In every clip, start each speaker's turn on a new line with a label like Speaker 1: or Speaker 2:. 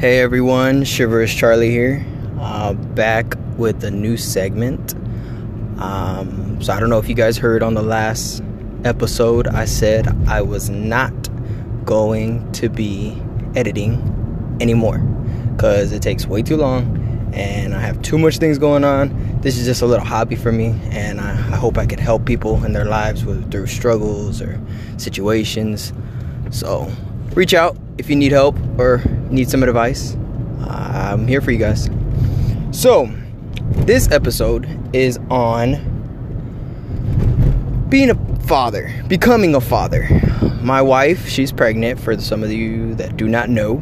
Speaker 1: Hey everyone, Shivers Charlie here, uh, back with a new segment. Um, so I don't know if you guys heard on the last episode, I said I was not going to be editing anymore because it takes way too long and I have too much things going on. This is just a little hobby for me, and I, I hope I can help people in their lives with through struggles or situations. So reach out if you need help or need some advice. I'm here for you guys. So this episode is on being a father, becoming a father. My wife, she's pregnant for some of you that do not know.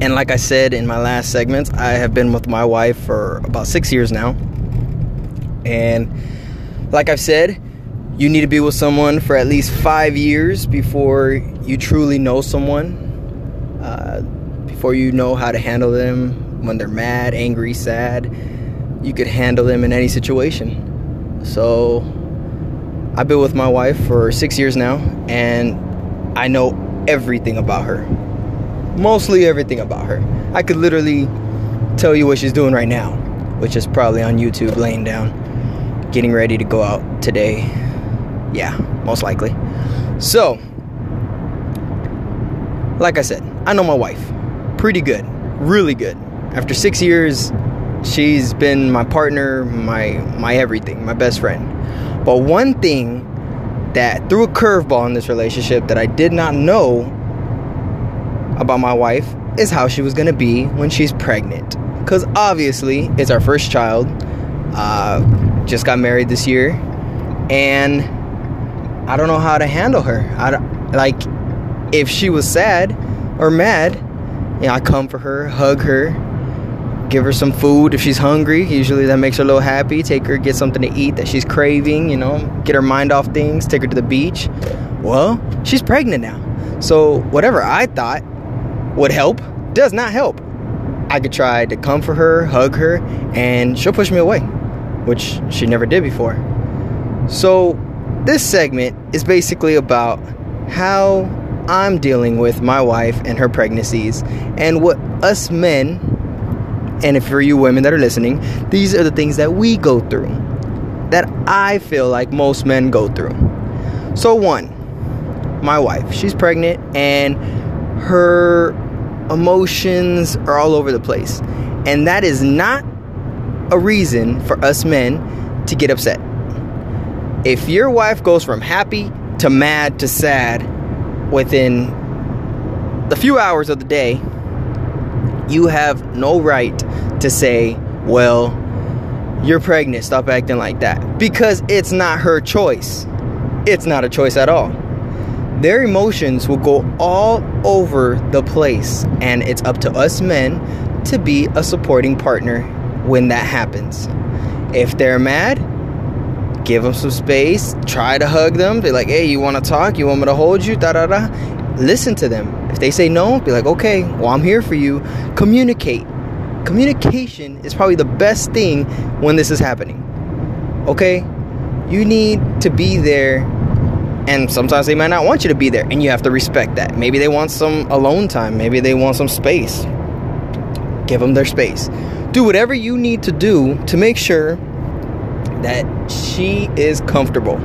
Speaker 1: And like I said in my last segments, I have been with my wife for about six years now. And like I've said, you need to be with someone for at least five years before you truly know someone, uh, before you know how to handle them when they're mad, angry, sad. You could handle them in any situation. So I've been with my wife for six years now, and I know everything about her mostly everything about her. I could literally tell you what she's doing right now, which is probably on YouTube laying down, getting ready to go out today. Yeah, most likely. So, like I said, I know my wife pretty good, really good. After six years, she's been my partner, my my everything, my best friend. But one thing that threw a curveball in this relationship that I did not know about my wife is how she was gonna be when she's pregnant. Because obviously, it's our first child. Uh, just got married this year, and I don't know how to handle her. I like if she was sad or mad, you know, I come for her, hug her, give her some food if she's hungry. Usually that makes her a little happy. Take her, get something to eat that she's craving. You know, get her mind off things. Take her to the beach. Well, she's pregnant now, so whatever I thought would help does not help. I could try to comfort her, hug her, and she'll push me away, which she never did before. So, this segment is basically about how I'm dealing with my wife and her pregnancies and what us men, and if for you women that are listening, these are the things that we go through that I feel like most men go through. So, one, my wife, she's pregnant and her emotions are all over the place. And that is not a reason for us men to get upset. If your wife goes from happy to mad to sad within the few hours of the day, you have no right to say, well, you're pregnant, stop acting like that. Because it's not her choice. It's not a choice at all their emotions will go all over the place. And it's up to us men to be a supporting partner when that happens. If they're mad, give them some space, try to hug them. Be like, hey, you want to talk? You want me to hold you? Da da da. Listen to them. If they say no, be like, okay, well, I'm here for you. Communicate. Communication is probably the best thing when this is happening. Okay? You need to be there and sometimes they might not want you to be there and you have to respect that maybe they want some alone time maybe they want some space give them their space do whatever you need to do to make sure that she is comfortable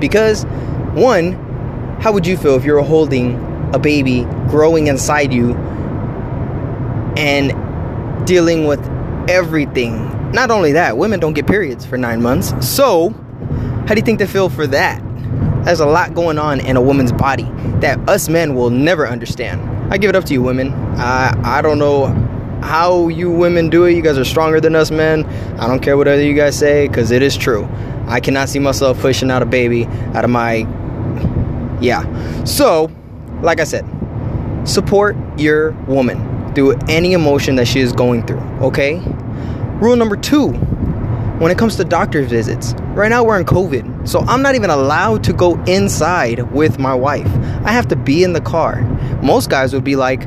Speaker 1: because one how would you feel if you were holding a baby growing inside you and dealing with everything not only that women don't get periods for nine months so how do you think they feel for that there's a lot going on in a woman's body that us men will never understand. I give it up to you, women. I I don't know how you women do it. You guys are stronger than us men. I don't care what other you guys say because it is true. I cannot see myself pushing out a baby out of my. Yeah. So, like I said, support your woman through any emotion that she is going through. Okay. Rule number two when it comes to doctor visits. Right now we're in COVID, so I'm not even allowed to go inside with my wife. I have to be in the car. Most guys would be like,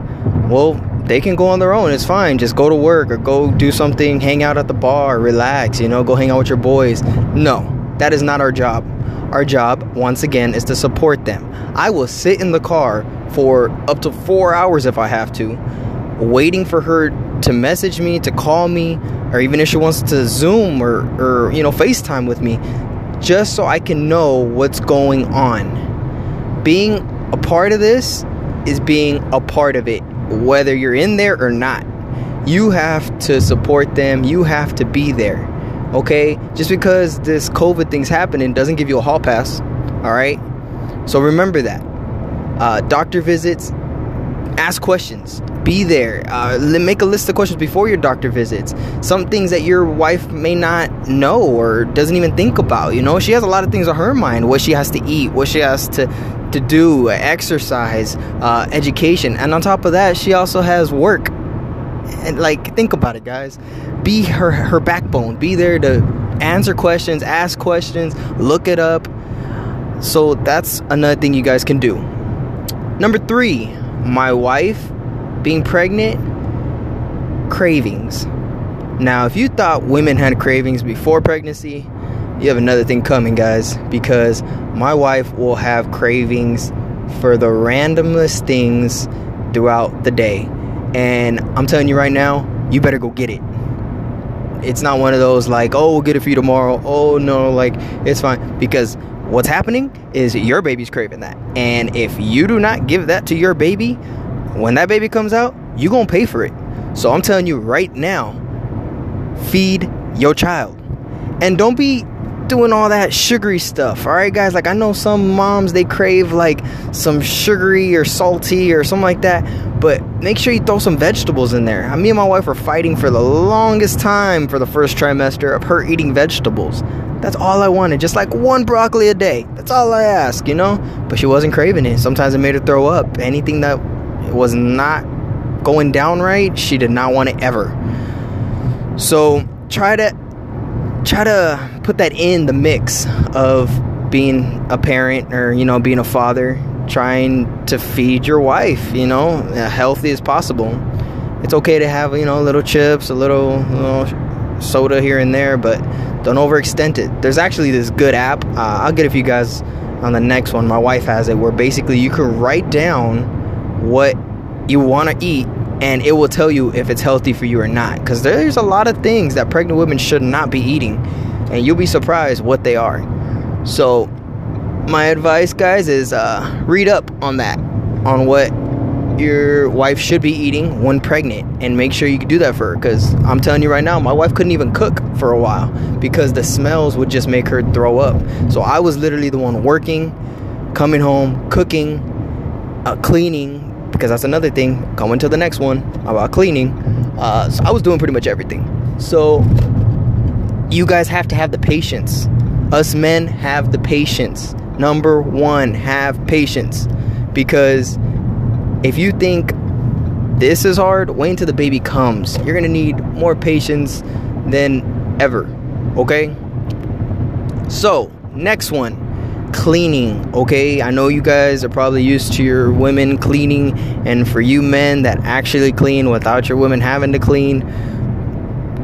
Speaker 1: well, they can go on their own. It's fine. Just go to work or go do something, hang out at the bar, relax, you know, go hang out with your boys. No, that is not our job. our job, once again, is to support them. I will sit in the car for up to four hours if I have to, waiting for her to message me, to call me, or even if she wants to Zoom or, or you know, FaceTime with me, just so I can know what's going on. Being a part of this is being a part of it, whether you're in there or not. You have to support them, you have to be there. Okay? Just because this COVID thing's happening doesn't give you a hall pass. All right? So remember that. Uh, doctor visits, ask questions be there uh, make a list of questions before your doctor visits some things that your wife may not know or doesn't even think about you know she has a lot of things on her mind what she has to eat what she has to to do exercise uh, education. And on top of that she also has work. And like think about it guys. Be her her backbone. Be there to answer questions ask questions look it up. So that's another thing you guys can do. Number three my wife being pregnant, cravings. Now, if you thought women had cravings before pregnancy, you have another thing coming, guys, because my wife will have cravings for the randomest things throughout the day. And I'm telling you right now, you better go get it. It's not one of those like, oh, we'll get it for you tomorrow. Oh, no, like, it's fine. Because what's happening is your baby's craving that. And if you do not give that to your baby, when that baby comes out, you're gonna pay for it. So I'm telling you right now, feed your child. And don't be doing all that sugary stuff. All right, guys. Like I know some moms they crave like some sugary or salty or something like that. But make sure you throw some vegetables in there. Me and my wife were fighting for the longest time for the first trimester of her eating vegetables. That's all I wanted, just like one broccoli a day. That's all I ask, you know? But she wasn't craving it. Sometimes it made her throw up. Anything that was not going down right, she did not want it ever. So try to try to put that in the mix of being a parent or you know being a father trying to feed your wife you know healthy as possible. It's okay to have you know little chips a little, little soda here and there but don't overextend it. There's actually this good app. Uh, i'll get it for you guys on the next one. My wife has it where basically you can write down what you want to eat and it will tell you if it's healthy for you or not. Because there's a lot of things that pregnant women should not be eating and you'll be surprised what they are. So my advice guys is uh, read up on that on what your wife should be eating when pregnant and make sure you can do that for her. Because i'm telling you right now my wife couldn't even cook for a while because the smells would just make her throw up. So i was literally the one working coming home cooking uh, cleaning because that's another thing. Coming to the next one about cleaning. Uh, so I was doing pretty much everything. So you guys have to have the patience. Us men have the patience. Number one, have patience. Because if you think this is hard, wait until the baby comes. You're gonna need more patience than ever. Okay? So, next one cleaning, okay? I know you guys are probably used to your women cleaning, and for you men that actually clean without your women having to clean,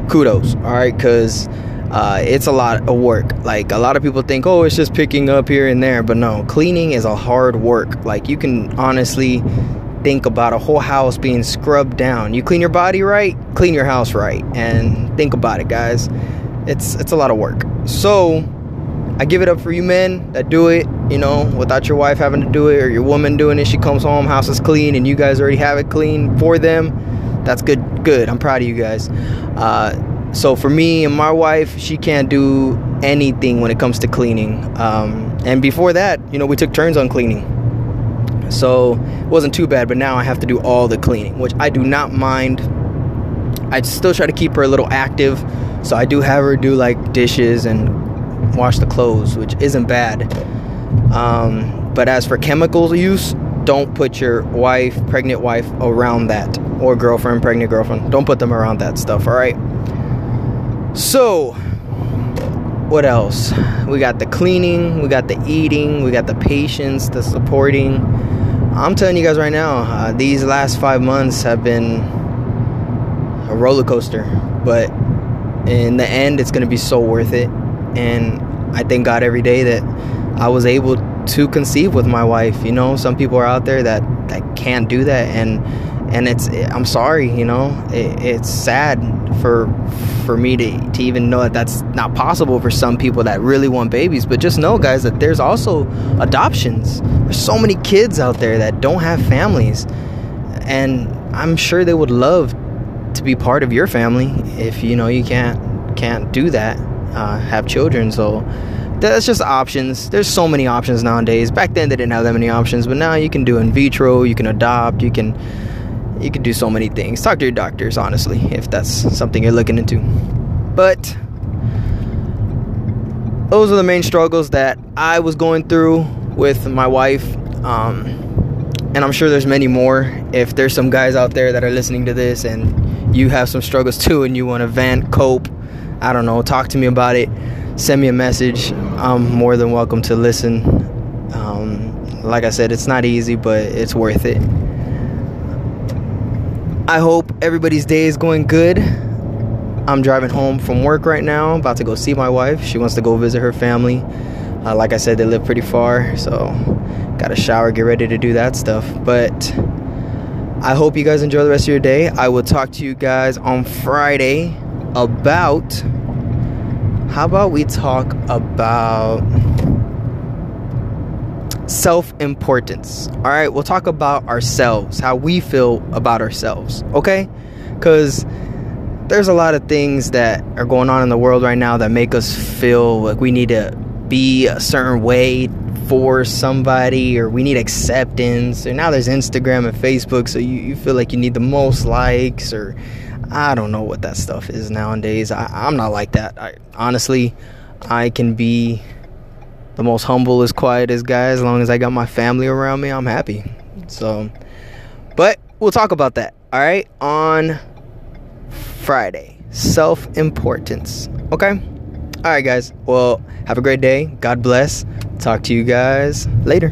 Speaker 1: kudos, all right? Because uh, it's a lot of work. Like a lot of people think, oh, it's just picking up here and there, but no, cleaning is a hard work. Like you can honestly think about a whole house being scrubbed down. You clean your body right, clean your house right, and think about it, guys. It's it's a lot of work. So I give it up for you men that do it, you know, without your wife having to do it or your woman doing it. She comes home, house is clean, and you guys already have it clean for them. That's good. Good. I'm proud of you guys. Uh, so for me and my wife, she can't do anything when it comes to cleaning. Um, and before that, you know, we took turns on cleaning. So it wasn't too bad, but now I have to do all the cleaning, which I do not mind. I still try to keep her a little active. So I do have her do like dishes and wash the clothes, which isn't bad. Um, but as for chemical use, don't put your wife, pregnant wife, around that, or girlfriend, pregnant girlfriend. Don't put them around that stuff. All right. So, what else? We got the cleaning, we got the eating, we got the patience, the supporting. I'm telling you guys right now, uh, these last five months have been a roller coaster, but in the end, it's gonna be so worth it and I thank God every day that I was able to conceive with my wife. You know, some people are out there that that can't do that, and and it's I'm sorry. You know, it, it's sad for for me to to even know that that's not possible for some people that really want babies. But just know, guys, that there's also adoptions. There's so many kids out there that don't have families, and I'm sure they would love to be part of your family if you know you can't can't do that, uh, have children. So that's just options. There's so many options nowadays. Back then they didn't have that many options, but now you can do in vitro, you can adopt, you can you can do so many things. Talk to your doctors, honestly, if that's something you're looking into. But those are the main struggles that I was going through with my wife. Um, and I'm sure there's many more. If there's some guys out there that are listening to this and you have some struggles too and you want to vent, cope, I don't know, talk to me about it send me a message. I'm more than welcome to listen. Um, like I said, it's not easy, but it's worth it. I hope everybody's day is going good. I'm driving home from work right now, about to go see my wife. She wants to go visit her family. Uh, like I said, they live pretty far, so gotta shower, get ready to do that stuff. But I hope you guys enjoy the rest of your day. I will talk to you guys on Friday about how about we talk about self importance? All right, we'll talk about ourselves, how we feel about ourselves, okay? Because there's a lot of things that are going on in the world right now that make us feel like we need to be a certain way for somebody or we need acceptance And now there's instagram and facebook so you, you feel like you need the most likes or I don't know what that stuff is nowadays. I, I'm not like that. I honestly, I can be the most humble, as quiet as guy. As long as I got my family around me, I'm happy. So, but we'll talk about that. All right, on Friday, self importance. Okay. All right, guys. Well, have a great day. God bless. Talk to you guys later.